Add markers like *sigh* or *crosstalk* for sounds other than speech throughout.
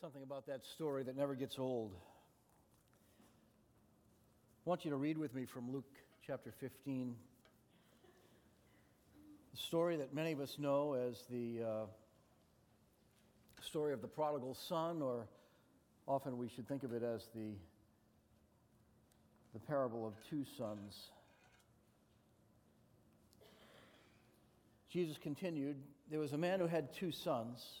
something about that story that never gets old. I want you to read with me from Luke chapter 15. The story that many of us know as the uh, story of the prodigal son, or often we should think of it as the, the parable of two sons. Jesus continued There was a man who had two sons.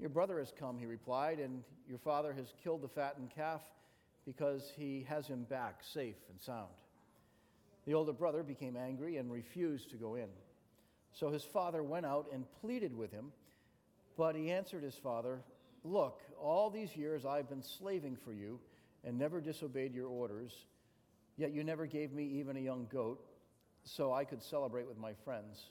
Your brother has come, he replied, and your father has killed the fattened calf because he has him back safe and sound. The older brother became angry and refused to go in. So his father went out and pleaded with him, but he answered his father, Look, all these years I've been slaving for you and never disobeyed your orders, yet you never gave me even a young goat so I could celebrate with my friends.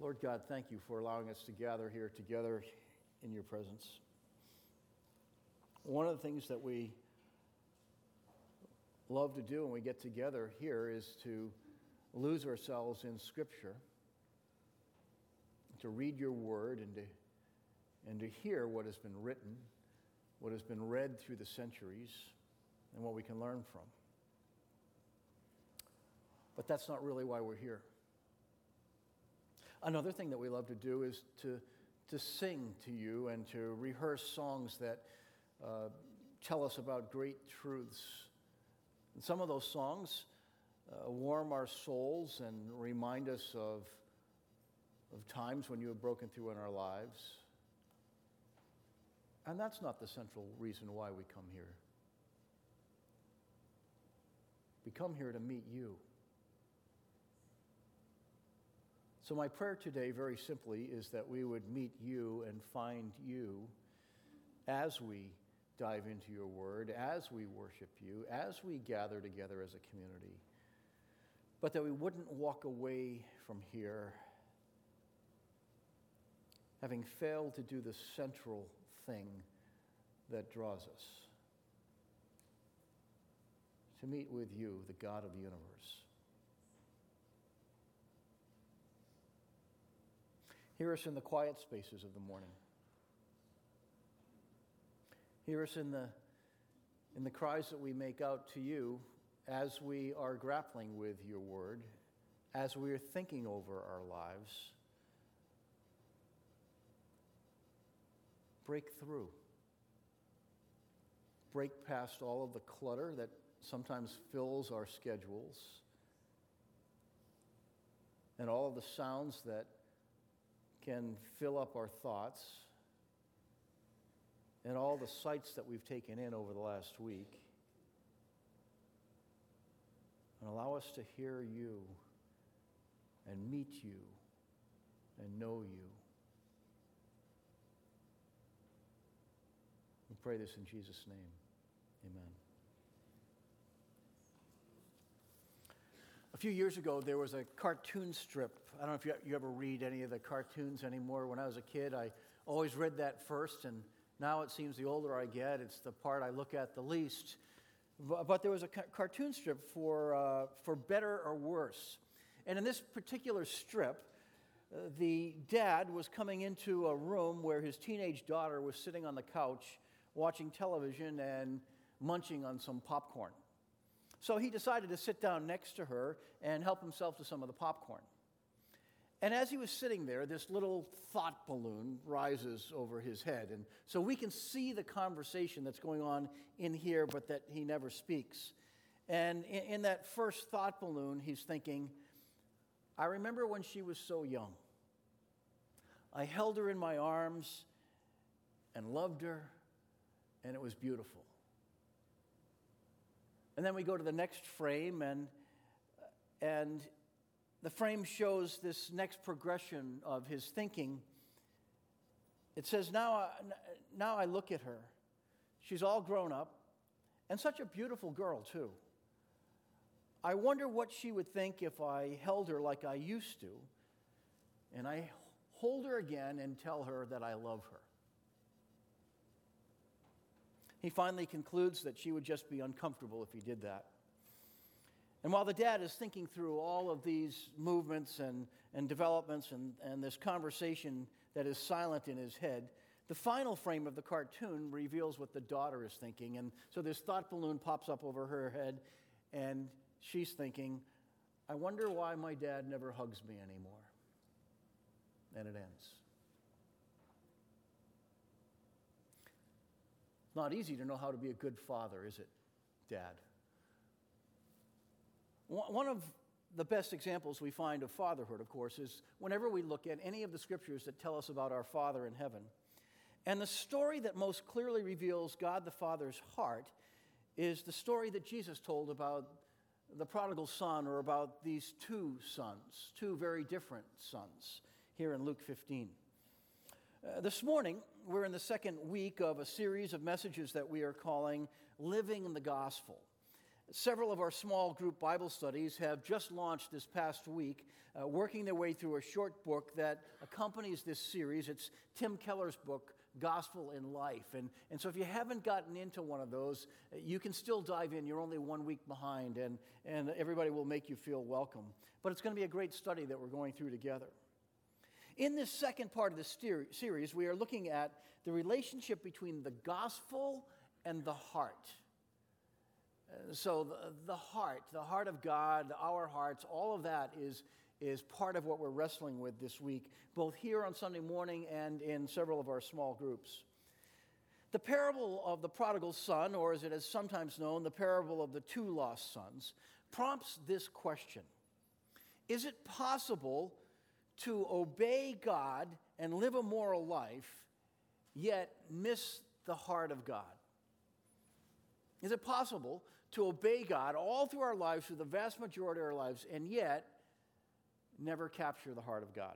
Lord God, thank you for allowing us to gather here together in your presence. One of the things that we love to do when we get together here is to lose ourselves in Scripture, to read your word, and to, and to hear what has been written, what has been read through the centuries, and what we can learn from. But that's not really why we're here. Another thing that we love to do is to, to sing to you and to rehearse songs that uh, tell us about great truths. And some of those songs uh, warm our souls and remind us of, of times when you have broken through in our lives. And that's not the central reason why we come here. We come here to meet you. So, my prayer today, very simply, is that we would meet you and find you as we dive into your word, as we worship you, as we gather together as a community. But that we wouldn't walk away from here having failed to do the central thing that draws us to meet with you, the God of the universe. Hear us in the quiet spaces of the morning. Hear us in the, in the cries that we make out to you as we are grappling with your word, as we are thinking over our lives, break through. Break past all of the clutter that sometimes fills our schedules and all of the sounds that can fill up our thoughts and all the sights that we've taken in over the last week and allow us to hear you and meet you and know you. We pray this in Jesus' name. Amen. A few years ago, there was a cartoon strip. I don't know if you, you ever read any of the cartoons anymore. When I was a kid, I always read that first, and now it seems the older I get, it's the part I look at the least. But there was a ca- cartoon strip for, uh, for better or worse. And in this particular strip, uh, the dad was coming into a room where his teenage daughter was sitting on the couch watching television and munching on some popcorn. So he decided to sit down next to her and help himself to some of the popcorn. And as he was sitting there, this little thought balloon rises over his head. And so we can see the conversation that's going on in here, but that he never speaks. And in, in that first thought balloon, he's thinking, I remember when she was so young. I held her in my arms and loved her, and it was beautiful. And then we go to the next frame, and, and the frame shows this next progression of his thinking. It says, now, now I look at her. She's all grown up, and such a beautiful girl, too. I wonder what she would think if I held her like I used to, and I hold her again and tell her that I love her. He finally concludes that she would just be uncomfortable if he did that. And while the dad is thinking through all of these movements and, and developments and, and this conversation that is silent in his head, the final frame of the cartoon reveals what the daughter is thinking. And so this thought balloon pops up over her head, and she's thinking, I wonder why my dad never hugs me anymore. And it ends. It's not easy to know how to be a good father, is it, Dad? One of the best examples we find of fatherhood, of course, is whenever we look at any of the scriptures that tell us about our Father in heaven. And the story that most clearly reveals God the Father's heart is the story that Jesus told about the prodigal son or about these two sons, two very different sons, here in Luke 15. Uh, this morning, we're in the second week of a series of messages that we are calling Living in the Gospel. Several of our small group Bible studies have just launched this past week, uh, working their way through a short book that accompanies this series. It's Tim Keller's book, Gospel in Life. And, and so if you haven't gotten into one of those, uh, you can still dive in. You're only one week behind, and, and everybody will make you feel welcome. But it's going to be a great study that we're going through together. In this second part of the series, we are looking at the relationship between the gospel and the heart. So, the, the heart, the heart of God, our hearts, all of that is, is part of what we're wrestling with this week, both here on Sunday morning and in several of our small groups. The parable of the prodigal son, or as it is sometimes known, the parable of the two lost sons, prompts this question Is it possible to obey God and live a moral life, yet miss the heart of God? Is it possible to obey God all through our lives, through the vast majority of our lives, and yet never capture the heart of God?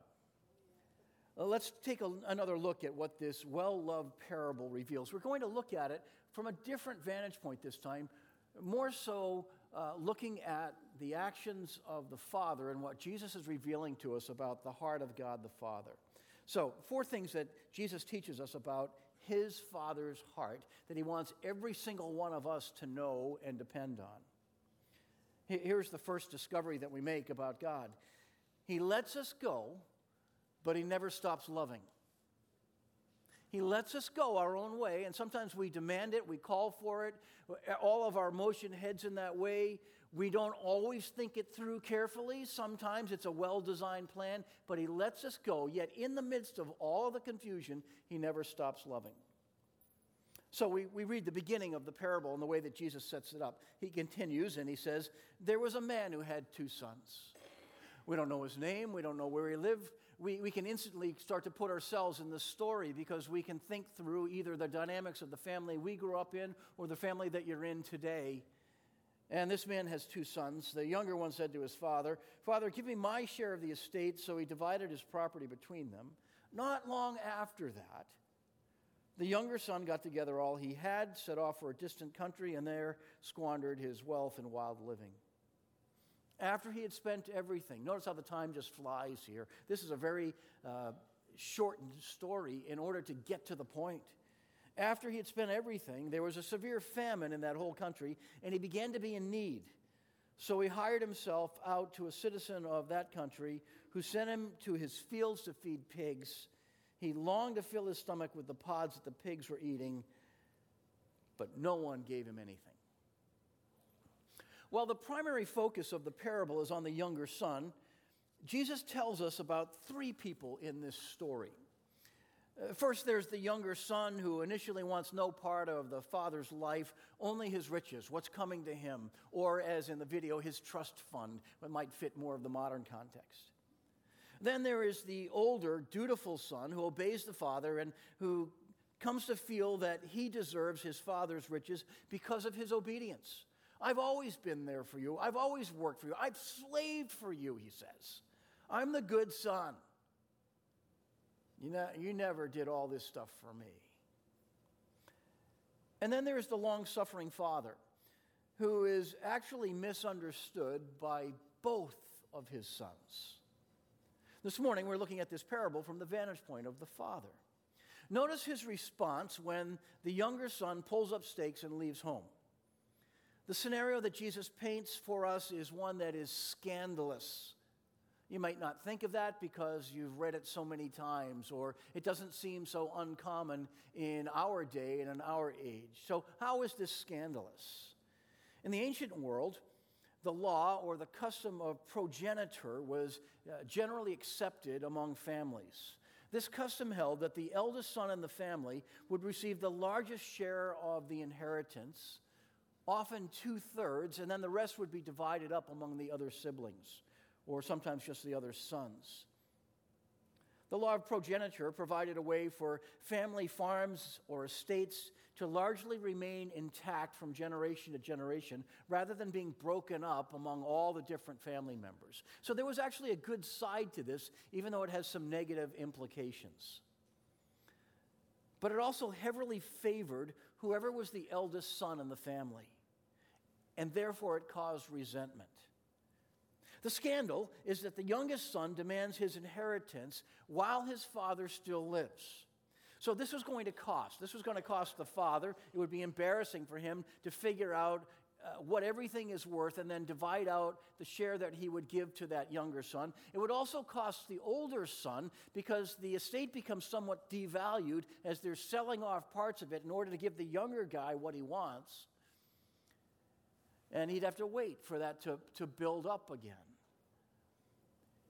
Let's take a, another look at what this well loved parable reveals. We're going to look at it from a different vantage point this time, more so uh, looking at the actions of the Father and what Jesus is revealing to us about the heart of God the Father. So, four things that Jesus teaches us about his Father's heart that he wants every single one of us to know and depend on. Here's the first discovery that we make about God He lets us go, but he never stops loving. He lets us go our own way, and sometimes we demand it, we call for it. All of our emotion heads in that way. We don't always think it through carefully. Sometimes it's a well designed plan, but He lets us go. Yet, in the midst of all the confusion, He never stops loving. So we, we read the beginning of the parable and the way that Jesus sets it up. He continues and he says, There was a man who had two sons. We don't know his name, we don't know where he lived. We, we can instantly start to put ourselves in the story because we can think through either the dynamics of the family we grew up in or the family that you're in today. And this man has two sons. The younger one said to his father, Father, give me my share of the estate. So he divided his property between them. Not long after that, the younger son got together all he had, set off for a distant country, and there squandered his wealth in wild living. After he had spent everything, notice how the time just flies here. This is a very uh, shortened story in order to get to the point. After he had spent everything, there was a severe famine in that whole country, and he began to be in need. So he hired himself out to a citizen of that country who sent him to his fields to feed pigs. He longed to fill his stomach with the pods that the pigs were eating, but no one gave him anything. While the primary focus of the parable is on the younger son, Jesus tells us about three people in this story. Uh, first, there's the younger son who initially wants no part of the father's life, only his riches, what's coming to him, or as in the video, his trust fund, what might fit more of the modern context. Then there is the older, dutiful son who obeys the father and who comes to feel that he deserves his father's riches because of his obedience. I've always been there for you. I've always worked for you. I've slaved for you, he says. I'm the good son. You, know, you never did all this stuff for me. And then there's the long suffering father who is actually misunderstood by both of his sons. This morning, we're looking at this parable from the vantage point of the father. Notice his response when the younger son pulls up stakes and leaves home. The scenario that Jesus paints for us is one that is scandalous. You might not think of that because you've read it so many times, or it doesn't seem so uncommon in our day and in our age. So, how is this scandalous? In the ancient world, the law or the custom of progenitor was uh, generally accepted among families. This custom held that the eldest son in the family would receive the largest share of the inheritance, often two thirds, and then the rest would be divided up among the other siblings, or sometimes just the other sons. The law of progeniture provided a way for family farms or estates to largely remain intact from generation to generation rather than being broken up among all the different family members. So there was actually a good side to this, even though it has some negative implications. But it also heavily favored whoever was the eldest son in the family, and therefore it caused resentment. The scandal is that the youngest son demands his inheritance while his father still lives. So this was going to cost. This was going to cost the father. It would be embarrassing for him to figure out uh, what everything is worth and then divide out the share that he would give to that younger son. It would also cost the older son because the estate becomes somewhat devalued as they're selling off parts of it in order to give the younger guy what he wants. And he'd have to wait for that to, to build up again.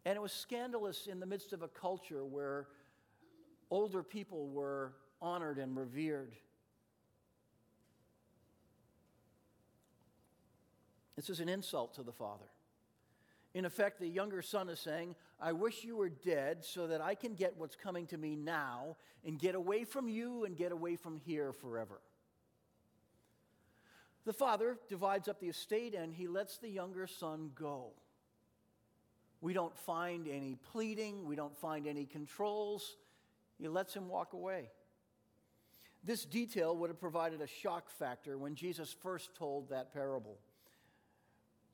And it was scandalous in the midst of a culture where older people were honored and revered. This is an insult to the father. In effect, the younger son is saying, I wish you were dead so that I can get what's coming to me now and get away from you and get away from here forever. The father divides up the estate and he lets the younger son go. We don't find any pleading, we don't find any controls. He lets him walk away. This detail would have provided a shock factor when Jesus first told that parable.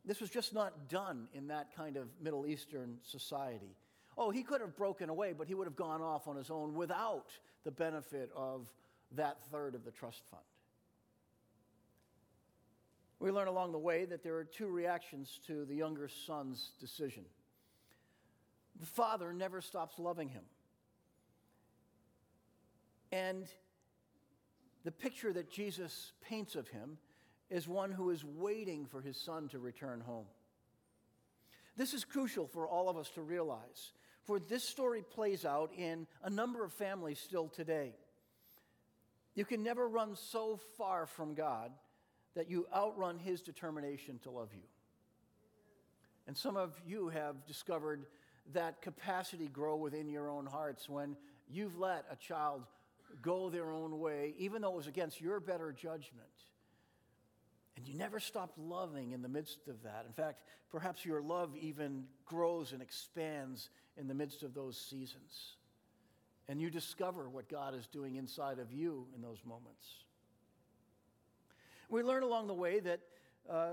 This was just not done in that kind of Middle Eastern society. Oh, he could have broken away, but he would have gone off on his own without the benefit of that third of the trust fund. We learn along the way that there are two reactions to the younger son's decision. The father never stops loving him. And the picture that Jesus paints of him is one who is waiting for his son to return home. This is crucial for all of us to realize, for this story plays out in a number of families still today. You can never run so far from God that you outrun his determination to love you. And some of you have discovered that capacity grow within your own hearts when you've let a child go their own way, even though it was against your better judgment. And you never stop loving in the midst of that. In fact, perhaps your love even grows and expands in the midst of those seasons. And you discover what God is doing inside of you in those moments. We learn along the way that, uh,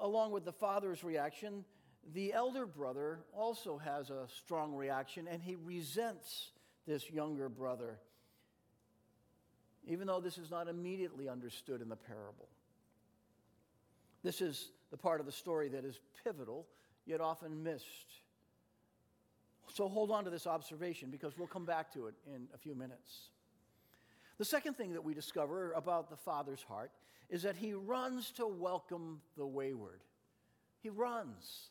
along with the father's reaction, the elder brother also has a strong reaction and he resents this younger brother, even though this is not immediately understood in the parable. This is the part of the story that is pivotal, yet often missed. So hold on to this observation because we'll come back to it in a few minutes. The second thing that we discover about the Father's heart is that he runs to welcome the wayward. He runs.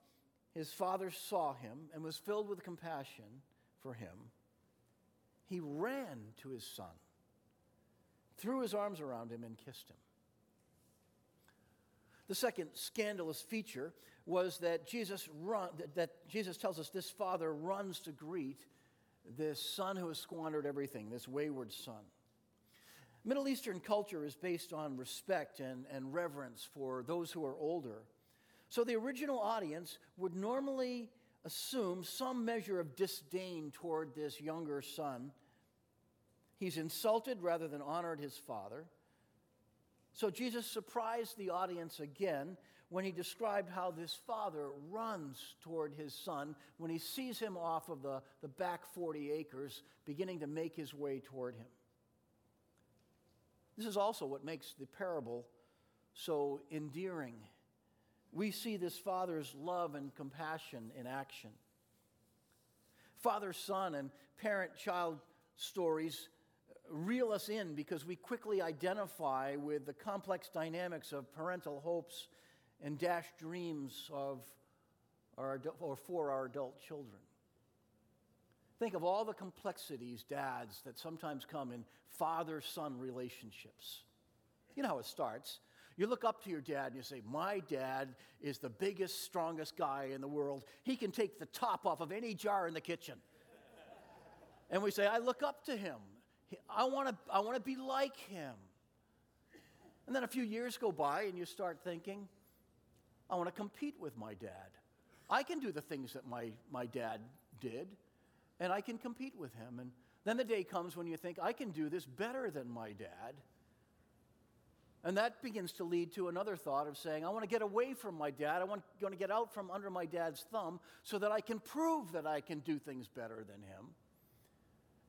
his father saw him and was filled with compassion for him. He ran to his son, threw his arms around him, and kissed him. The second scandalous feature was that Jesus, run, that Jesus tells us this father runs to greet this son who has squandered everything, this wayward son. Middle Eastern culture is based on respect and, and reverence for those who are older. So the original audience would normally assume some measure of disdain toward this younger son. He's insulted rather than honored his father. So Jesus surprised the audience again when he described how this father runs toward his son when he sees him off of the, the back 40 acres, beginning to make his way toward him. This is also what makes the parable so endearing. We see this father's love and compassion in action. Father son and parent child stories reel us in because we quickly identify with the complex dynamics of parental hopes and dashed dreams of our, or for our adult children. Think of all the complexities, dads, that sometimes come in father son relationships. You know how it starts. You look up to your dad and you say, My dad is the biggest, strongest guy in the world. He can take the top off of any jar in the kitchen. and we say, I look up to him. I want to I want to be like him. And then a few years go by and you start thinking, I want to compete with my dad. I can do the things that my, my dad did, and I can compete with him. And then the day comes when you think, I can do this better than my dad. And that begins to lead to another thought of saying, I want to get away from my dad. I want to get out from under my dad's thumb so that I can prove that I can do things better than him.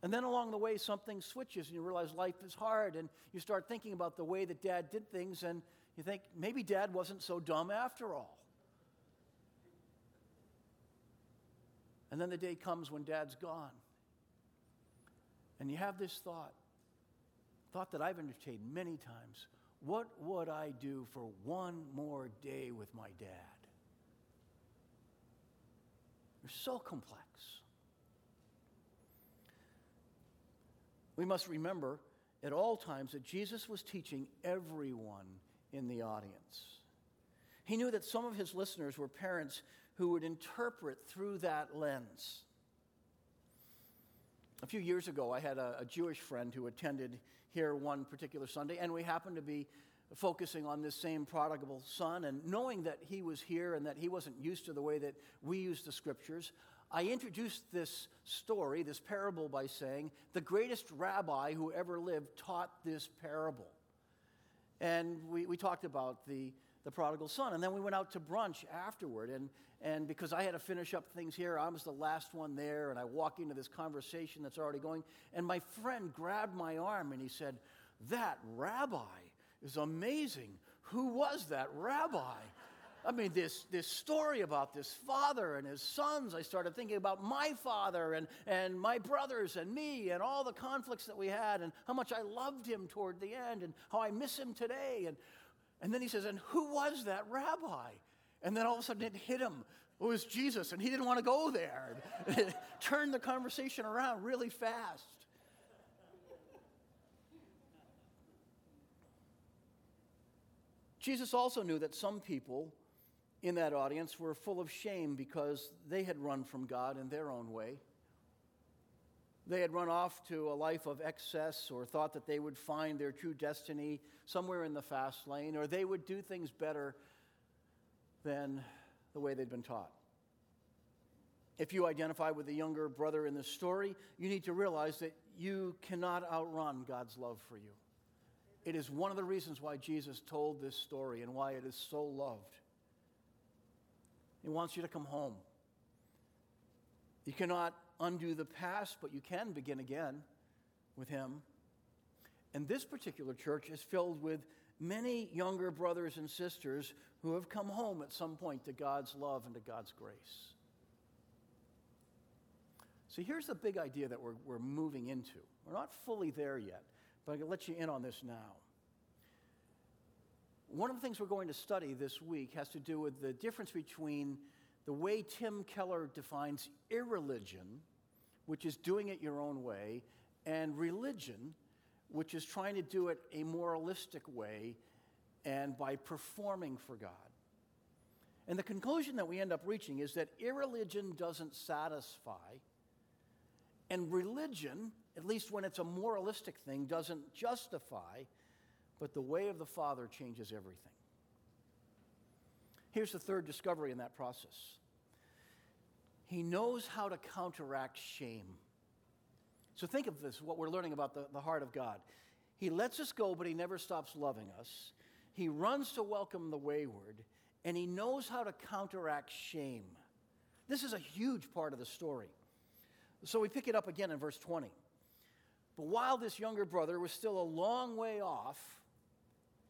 And then along the way, something switches and you realize life is hard and you start thinking about the way that dad did things and you think maybe dad wasn't so dumb after all. And then the day comes when dad's gone. And you have this thought, thought that I've entertained many times. What would I do for one more day with my dad? They're so complex. We must remember at all times that Jesus was teaching everyone in the audience. He knew that some of his listeners were parents who would interpret through that lens. A few years ago, I had a, a, Jewish friend who attended here one particular Sunday, and we happened to be focusing on this same prodigal son. And knowing that he was here and that he wasn't used to the way that we use the scriptures, I introduced this story, this parable, by saying, The greatest rabbi who ever lived taught this parable. And we, we talked about the, the prodigal son. And then we went out to brunch afterward. And, and because I had to finish up things here, I was the last one there. And I walk into this conversation that's already going. And my friend grabbed my arm and he said, That rabbi is amazing. Who was that rabbi? I mean, this, this story about this father and his sons, I started thinking about my father and, and my brothers and me and all the conflicts that we had and how much I loved him toward the end and how I miss him today. And, and then he says, And who was that rabbi? And then all of a sudden it hit him. It was Jesus, and he didn't want to go there. *laughs* turned the conversation around really fast. Jesus also knew that some people in that audience were full of shame because they had run from God in their own way. They had run off to a life of excess or thought that they would find their true destiny somewhere in the fast lane or they would do things better than the way they'd been taught. If you identify with the younger brother in the story, you need to realize that you cannot outrun God's love for you. It is one of the reasons why Jesus told this story and why it is so loved. He wants you to come home. You cannot undo the past, but you can begin again with Him. And this particular church is filled with many younger brothers and sisters who have come home at some point to God's love and to God's grace. So here's the big idea that we're, we're moving into. We're not fully there yet, but I can let you in on this now. One of the things we're going to study this week has to do with the difference between the way Tim Keller defines irreligion, which is doing it your own way, and religion, which is trying to do it a moralistic way and by performing for God. And the conclusion that we end up reaching is that irreligion doesn't satisfy, and religion, at least when it's a moralistic thing, doesn't justify but the way of the Father changes everything. Here's the third discovery in that process He knows how to counteract shame. So think of this what we're learning about the, the heart of God. He lets us go, but He never stops loving us. He runs to welcome the wayward, and He knows how to counteract shame. This is a huge part of the story. So we pick it up again in verse 20. But while this younger brother was still a long way off,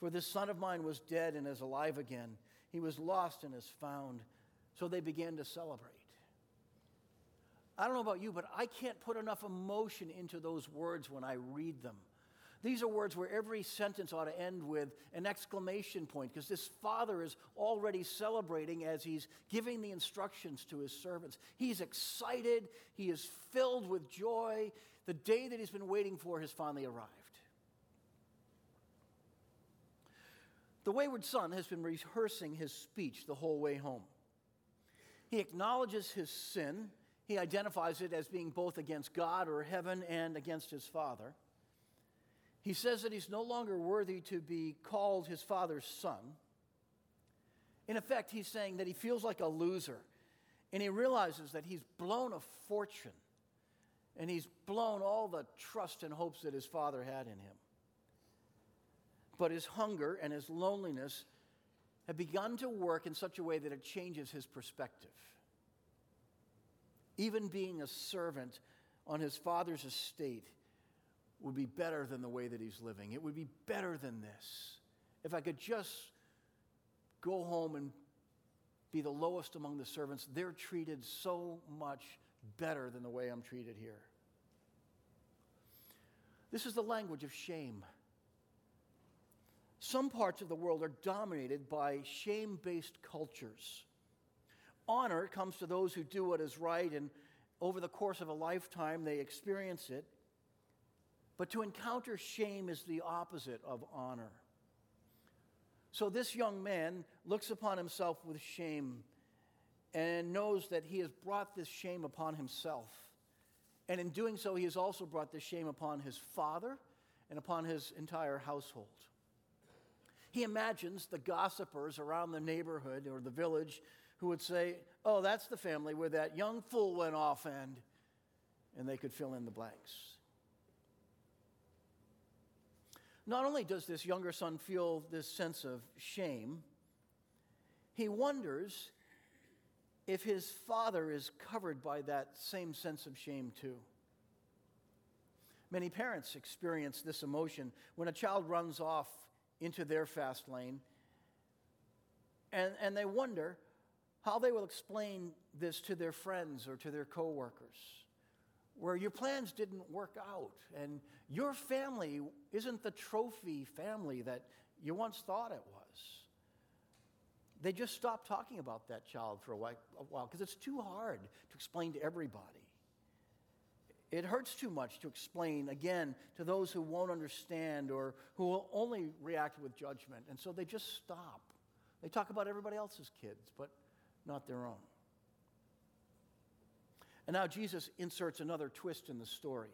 For this son of mine was dead and is alive again. He was lost and is found. So they began to celebrate. I don't know about you, but I can't put enough emotion into those words when I read them. These are words where every sentence ought to end with an exclamation point because this father is already celebrating as he's giving the instructions to his servants. He's excited, he is filled with joy. The day that he's been waiting for has finally arrived. The wayward son has been rehearsing his speech the whole way home. He acknowledges his sin. He identifies it as being both against God or heaven and against his father. He says that he's no longer worthy to be called his father's son. In effect, he's saying that he feels like a loser. And he realizes that he's blown a fortune. And he's blown all the trust and hopes that his father had in him. But his hunger and his loneliness have begun to work in such a way that it changes his perspective. Even being a servant on his father's estate would be better than the way that he's living. It would be better than this. If I could just go home and be the lowest among the servants, they're treated so much better than the way I'm treated here. This is the language of shame. Some parts of the world are dominated by shame based cultures. Honor comes to those who do what is right, and over the course of a lifetime, they experience it. But to encounter shame is the opposite of honor. So this young man looks upon himself with shame and knows that he has brought this shame upon himself. And in doing so, he has also brought this shame upon his father and upon his entire household. He imagines the gossipers around the neighborhood or the village who would say, Oh, that's the family where that young fool went off, and, and they could fill in the blanks. Not only does this younger son feel this sense of shame, he wonders if his father is covered by that same sense of shame too. Many parents experience this emotion when a child runs off into their fast lane, and, and they wonder how they will explain this to their friends or to their coworkers, where your plans didn't work out, and your family isn't the trophy family that you once thought it was. They just stop talking about that child for a while because it's too hard to explain to everybody. It hurts too much to explain, again, to those who won't understand or who will only react with judgment. And so they just stop. They talk about everybody else's kids, but not their own. And now Jesus inserts another twist in the story.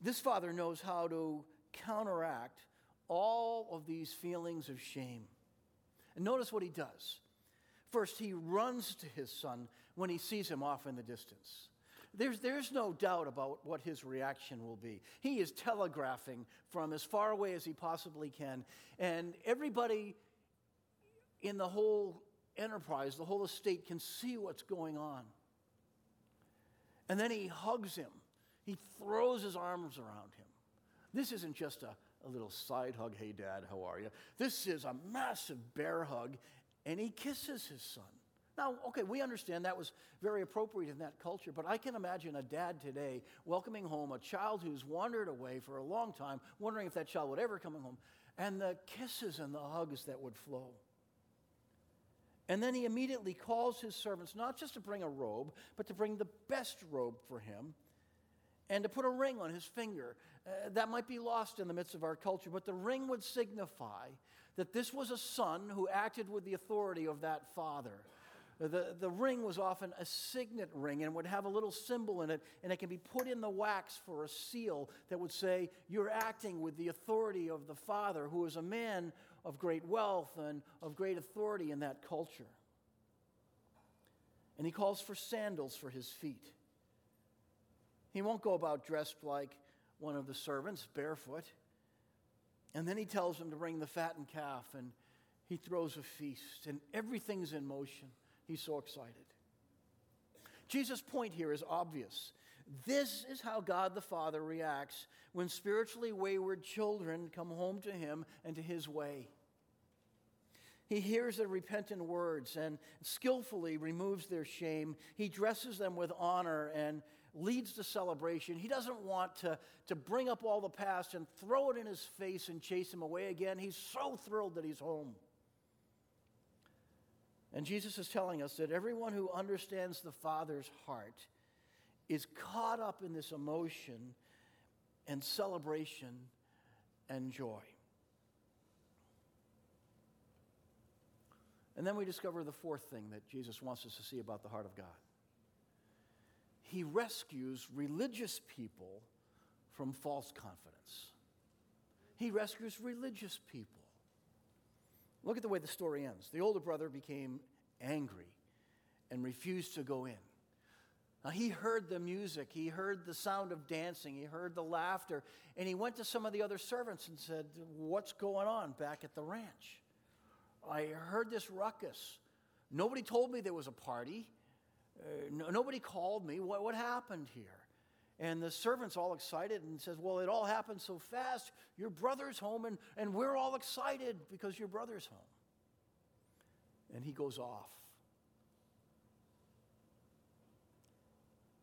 This father knows how to counteract all of these feelings of shame. And notice what he does. First, he runs to his son when he sees him off in the distance. There's, there's no doubt about what his reaction will be. He is telegraphing from as far away as he possibly can. And everybody in the whole enterprise, the whole estate, can see what's going on. And then he hugs him, he throws his arms around him. This isn't just a, a little side hug, hey, dad, how are you? This is a massive bear hug, and he kisses his son. Now, okay, we understand that was very appropriate in that culture, but I can imagine a dad today welcoming home a child who's wandered away for a long time, wondering if that child would ever come home, and the kisses and the hugs that would flow. And then he immediately calls his servants not just to bring a robe, but to bring the best robe for him and to put a ring on his finger. Uh, that might be lost in the midst of our culture, but the ring would signify that this was a son who acted with the authority of that father. The, the ring was often a signet ring and would have a little symbol in it, and it can be put in the wax for a seal that would say, You're acting with the authority of the Father, who is a man of great wealth and of great authority in that culture. And he calls for sandals for his feet. He won't go about dressed like one of the servants, barefoot. And then he tells them to bring the fattened calf, and he throws a feast, and everything's in motion. He's so excited. Jesus' point here is obvious. This is how God the Father reacts when spiritually wayward children come home to Him and to His way. He hears their repentant words and skillfully removes their shame. He dresses them with honor and leads to celebration. He doesn't want to, to bring up all the past and throw it in his face and chase him away again. He's so thrilled that he's home. And Jesus is telling us that everyone who understands the Father's heart is caught up in this emotion and celebration and joy. And then we discover the fourth thing that Jesus wants us to see about the heart of God. He rescues religious people from false confidence. He rescues religious people. Look at the way the story ends. The older brother became angry and refused to go in. Now, he heard the music, he heard the sound of dancing, he heard the laughter, and he went to some of the other servants and said, What's going on back at the ranch? I heard this ruckus. Nobody told me there was a party. Uh, no, nobody called me. What, what happened here? And the servant's all excited and says, Well, it all happened so fast. Your brother's home, and, and we're all excited because your brother's home. And he goes off.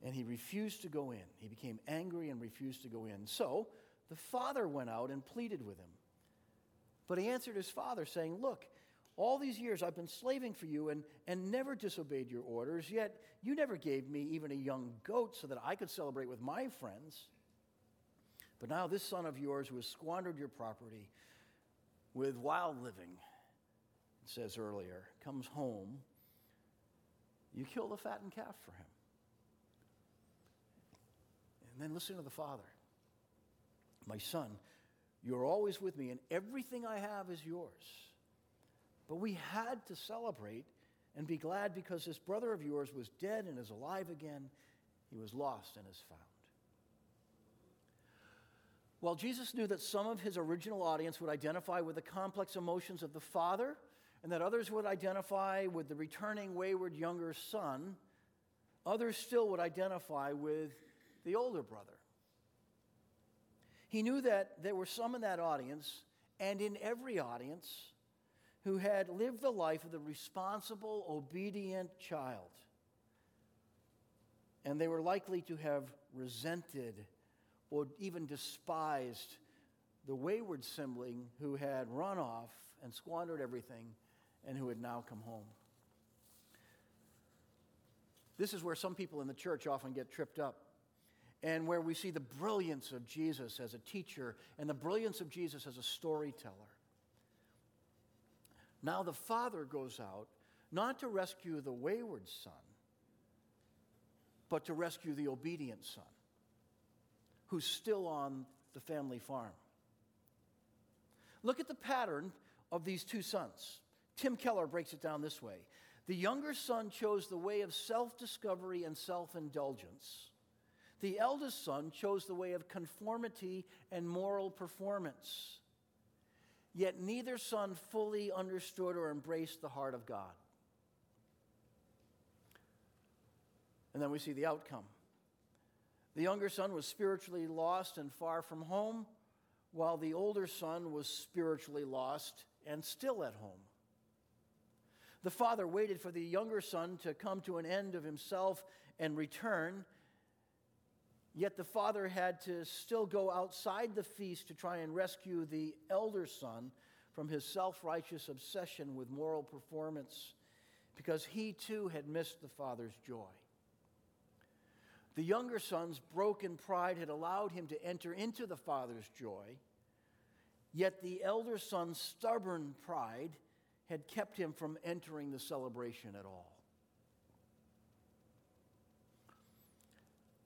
And he refused to go in. He became angry and refused to go in. So the father went out and pleaded with him. But he answered his father, saying, Look, all these years I've been slaving for you and, and never disobeyed your orders, yet you never gave me even a young goat so that I could celebrate with my friends. But now this son of yours who has squandered your property with wild living says earlier, comes home, you kill the fattened calf for him. And then listen to the father. My son, you're always with me, and everything I have is yours. But we had to celebrate and be glad because this brother of yours was dead and is alive again. He was lost and is found. While Jesus knew that some of his original audience would identify with the complex emotions of the father, and that others would identify with the returning wayward younger son, others still would identify with the older brother. He knew that there were some in that audience, and in every audience, who had lived the life of the responsible, obedient child. And they were likely to have resented or even despised the wayward sibling who had run off and squandered everything and who had now come home. This is where some people in the church often get tripped up and where we see the brilliance of Jesus as a teacher and the brilliance of Jesus as a storyteller. Now the father goes out not to rescue the wayward son, but to rescue the obedient son who's still on the family farm. Look at the pattern of these two sons. Tim Keller breaks it down this way The younger son chose the way of self discovery and self indulgence. The eldest son chose the way of conformity and moral performance. Yet neither son fully understood or embraced the heart of God. And then we see the outcome. The younger son was spiritually lost and far from home, while the older son was spiritually lost and still at home. The father waited for the younger son to come to an end of himself and return. Yet the father had to still go outside the feast to try and rescue the elder son from his self righteous obsession with moral performance because he too had missed the father's joy. The younger son's broken pride had allowed him to enter into the father's joy, yet the elder son's stubborn pride had kept him from entering the celebration at all.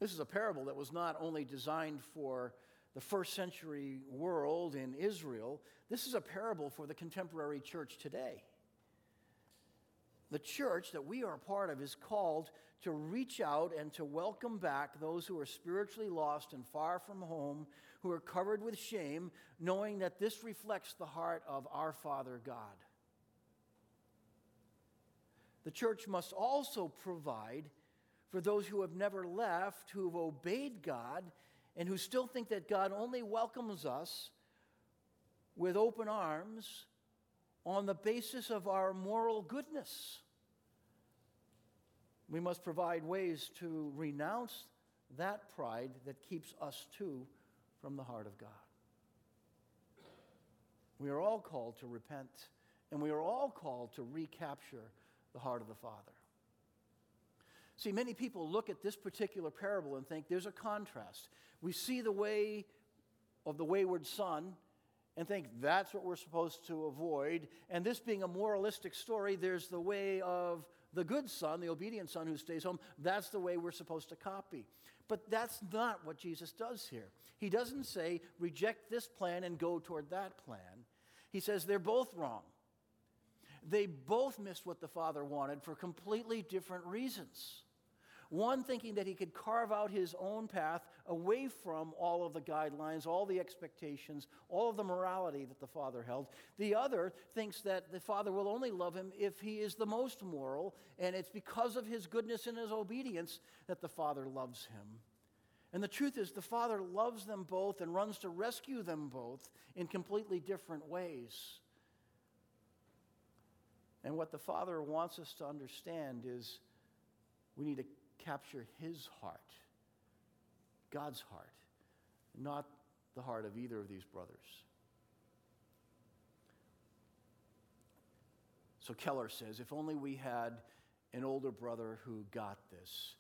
This is a parable that was not only designed for the first century world in Israel, this is a parable for the contemporary church today. The church that we are a part of is called to reach out and to welcome back those who are spiritually lost and far from home, who are covered with shame, knowing that this reflects the heart of our Father God. The church must also provide for those who have never left, who have obeyed God, and who still think that God only welcomes us with open arms on the basis of our moral goodness. We must provide ways to renounce that pride that keeps us too from the heart of God. We are all called to repent, and we are all called to recapture the heart of the Father. See, many people look at this particular parable and think there's a contrast. We see the way of the wayward son and think that's what we're supposed to avoid. And this being a moralistic story, there's the way of the good son, the obedient son who stays home. That's the way we're supposed to copy. But that's not what Jesus does here. He doesn't say, reject this plan and go toward that plan. He says they're both wrong. They both missed what the Father wanted for completely different reasons. One thinking that he could carve out his own path away from all of the guidelines, all the expectations, all of the morality that the Father held. The other thinks that the Father will only love him if he is the most moral, and it's because of his goodness and his obedience that the Father loves him. And the truth is, the Father loves them both and runs to rescue them both in completely different ways. And what the Father wants us to understand is we need to capture his heart, God's heart, not the heart of either of these brothers. So Keller says if only we had an older brother who got this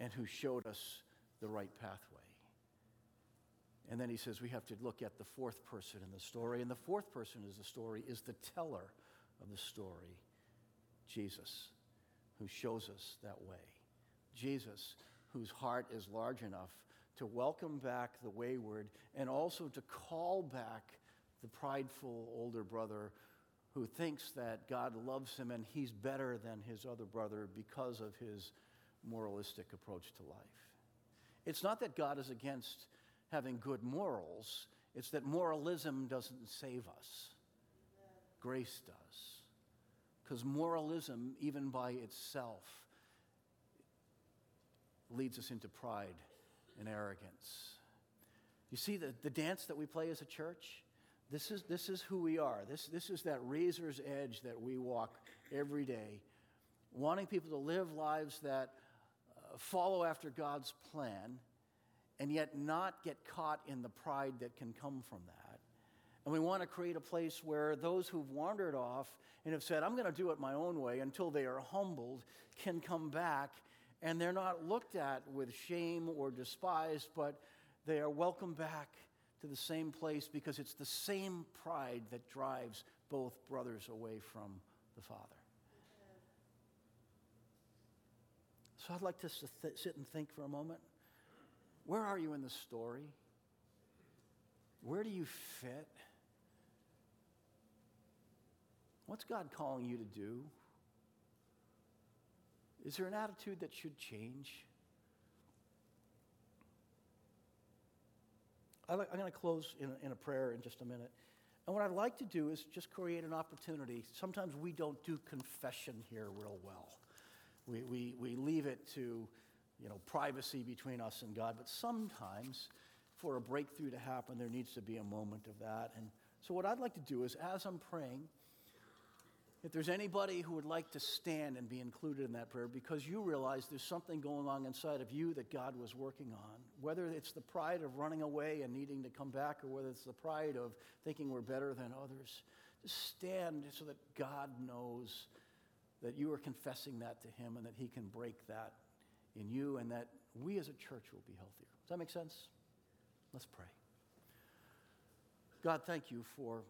and who showed us the right pathway. And then he says we have to look at the fourth person in the story. And the fourth person is the story is the teller of the story Jesus, who shows us that way. Jesus, whose heart is large enough to welcome back the wayward and also to call back the prideful older brother who thinks that God loves him and he's better than his other brother because of his moralistic approach to life. It's not that God is against having good morals, it's that moralism doesn't save us, grace does. Because moralism, even by itself, leads us into pride and arrogance. You see, the, the dance that we play as a church, this is, this is who we are. This, this is that razor's edge that we walk every day, wanting people to live lives that uh, follow after God's plan and yet not get caught in the pride that can come from that. And we want to create a place where those who've wandered off and have said, I'm going to do it my own way until they are humbled, can come back and they're not looked at with shame or despised, but they are welcomed back to the same place because it's the same pride that drives both brothers away from the Father. So I'd like to sit and think for a moment. Where are you in the story? Where do you fit? What's God calling you to do? Is there an attitude that should change? I'm going to close in in a prayer in just a minute. And what I'd like to do is just create an opportunity. Sometimes we don't do confession here real well. We, we, we leave it to you know, privacy between us and God. But sometimes, for a breakthrough to happen, there needs to be a moment of that. And so, what I'd like to do is, as I'm praying, if there's anybody who would like to stand and be included in that prayer because you realize there's something going on inside of you that God was working on, whether it's the pride of running away and needing to come back, or whether it's the pride of thinking we're better than others, just stand so that God knows that you are confessing that to Him and that He can break that in you and that we as a church will be healthier. Does that make sense? Let's pray. God, thank you for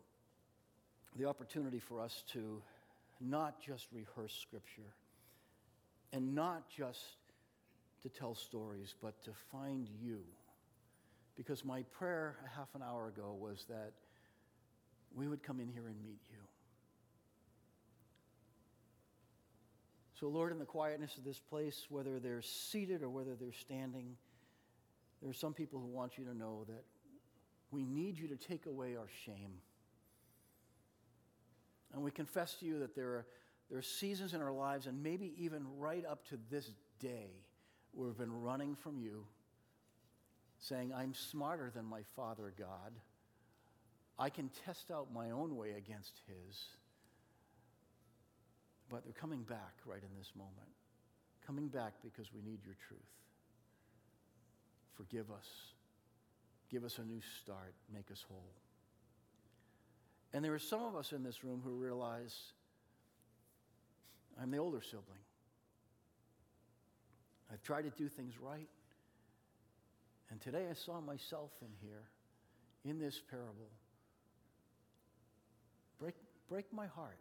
the opportunity for us to not just rehearse Scripture and not just to tell stories, but to find you. Because my prayer a half an hour ago was that we would come in here and meet you. So, Lord, in the quietness of this place, whether they're seated or whether they're standing, there are some people who want you to know that we need you to take away our shame. And we confess to you that there are, there are seasons in our lives, and maybe even right up to this day, where we've been running from you, saying, I'm smarter than my Father God. I can test out my own way against His. But they're coming back right in this moment. Coming back because we need your truth. Forgive us. Give us a new start. Make us whole. And there are some of us in this room who realize I'm the older sibling. I've tried to do things right. And today I saw myself in here, in this parable. Break, break my heart.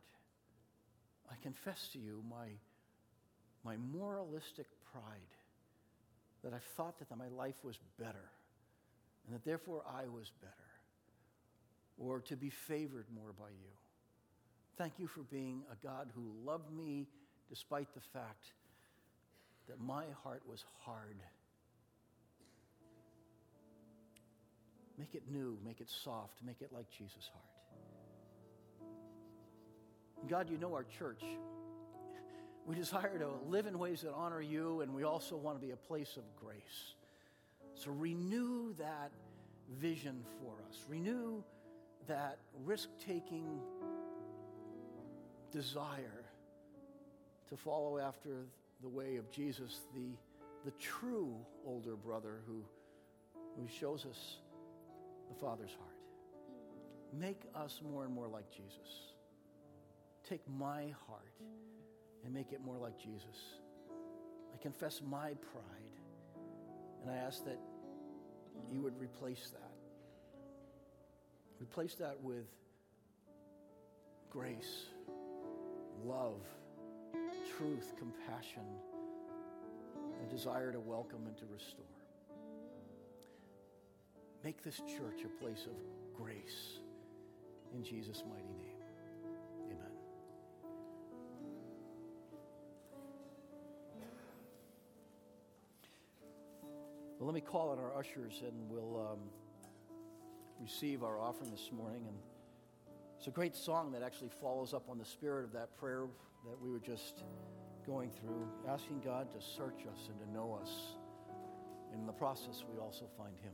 I confess to you my, my moralistic pride that I thought that my life was better and that therefore I was better or to be favored more by you. Thank you for being a God who loved me despite the fact that my heart was hard. Make it new, make it soft, make it like Jesus' heart. God, you know our church. We desire to live in ways that honor you, and we also want to be a place of grace. So renew that vision for us. Renew that risk taking desire to follow after the way of Jesus, the, the true older brother who, who shows us the Father's heart. Make us more and more like Jesus. Take my heart and make it more like Jesus. I confess my pride, and I ask that you would replace that. Replace that with grace love, truth, compassion, and desire to welcome and to restore. Make this church a place of grace in Jesus' mighty name. Amen. Well, let me call on our ushers and we'll um, receive our offering this morning. And it's a great song that actually follows up on the spirit of that prayer that we were just going through, asking God to search us and to know us. And in the process, we also find Him.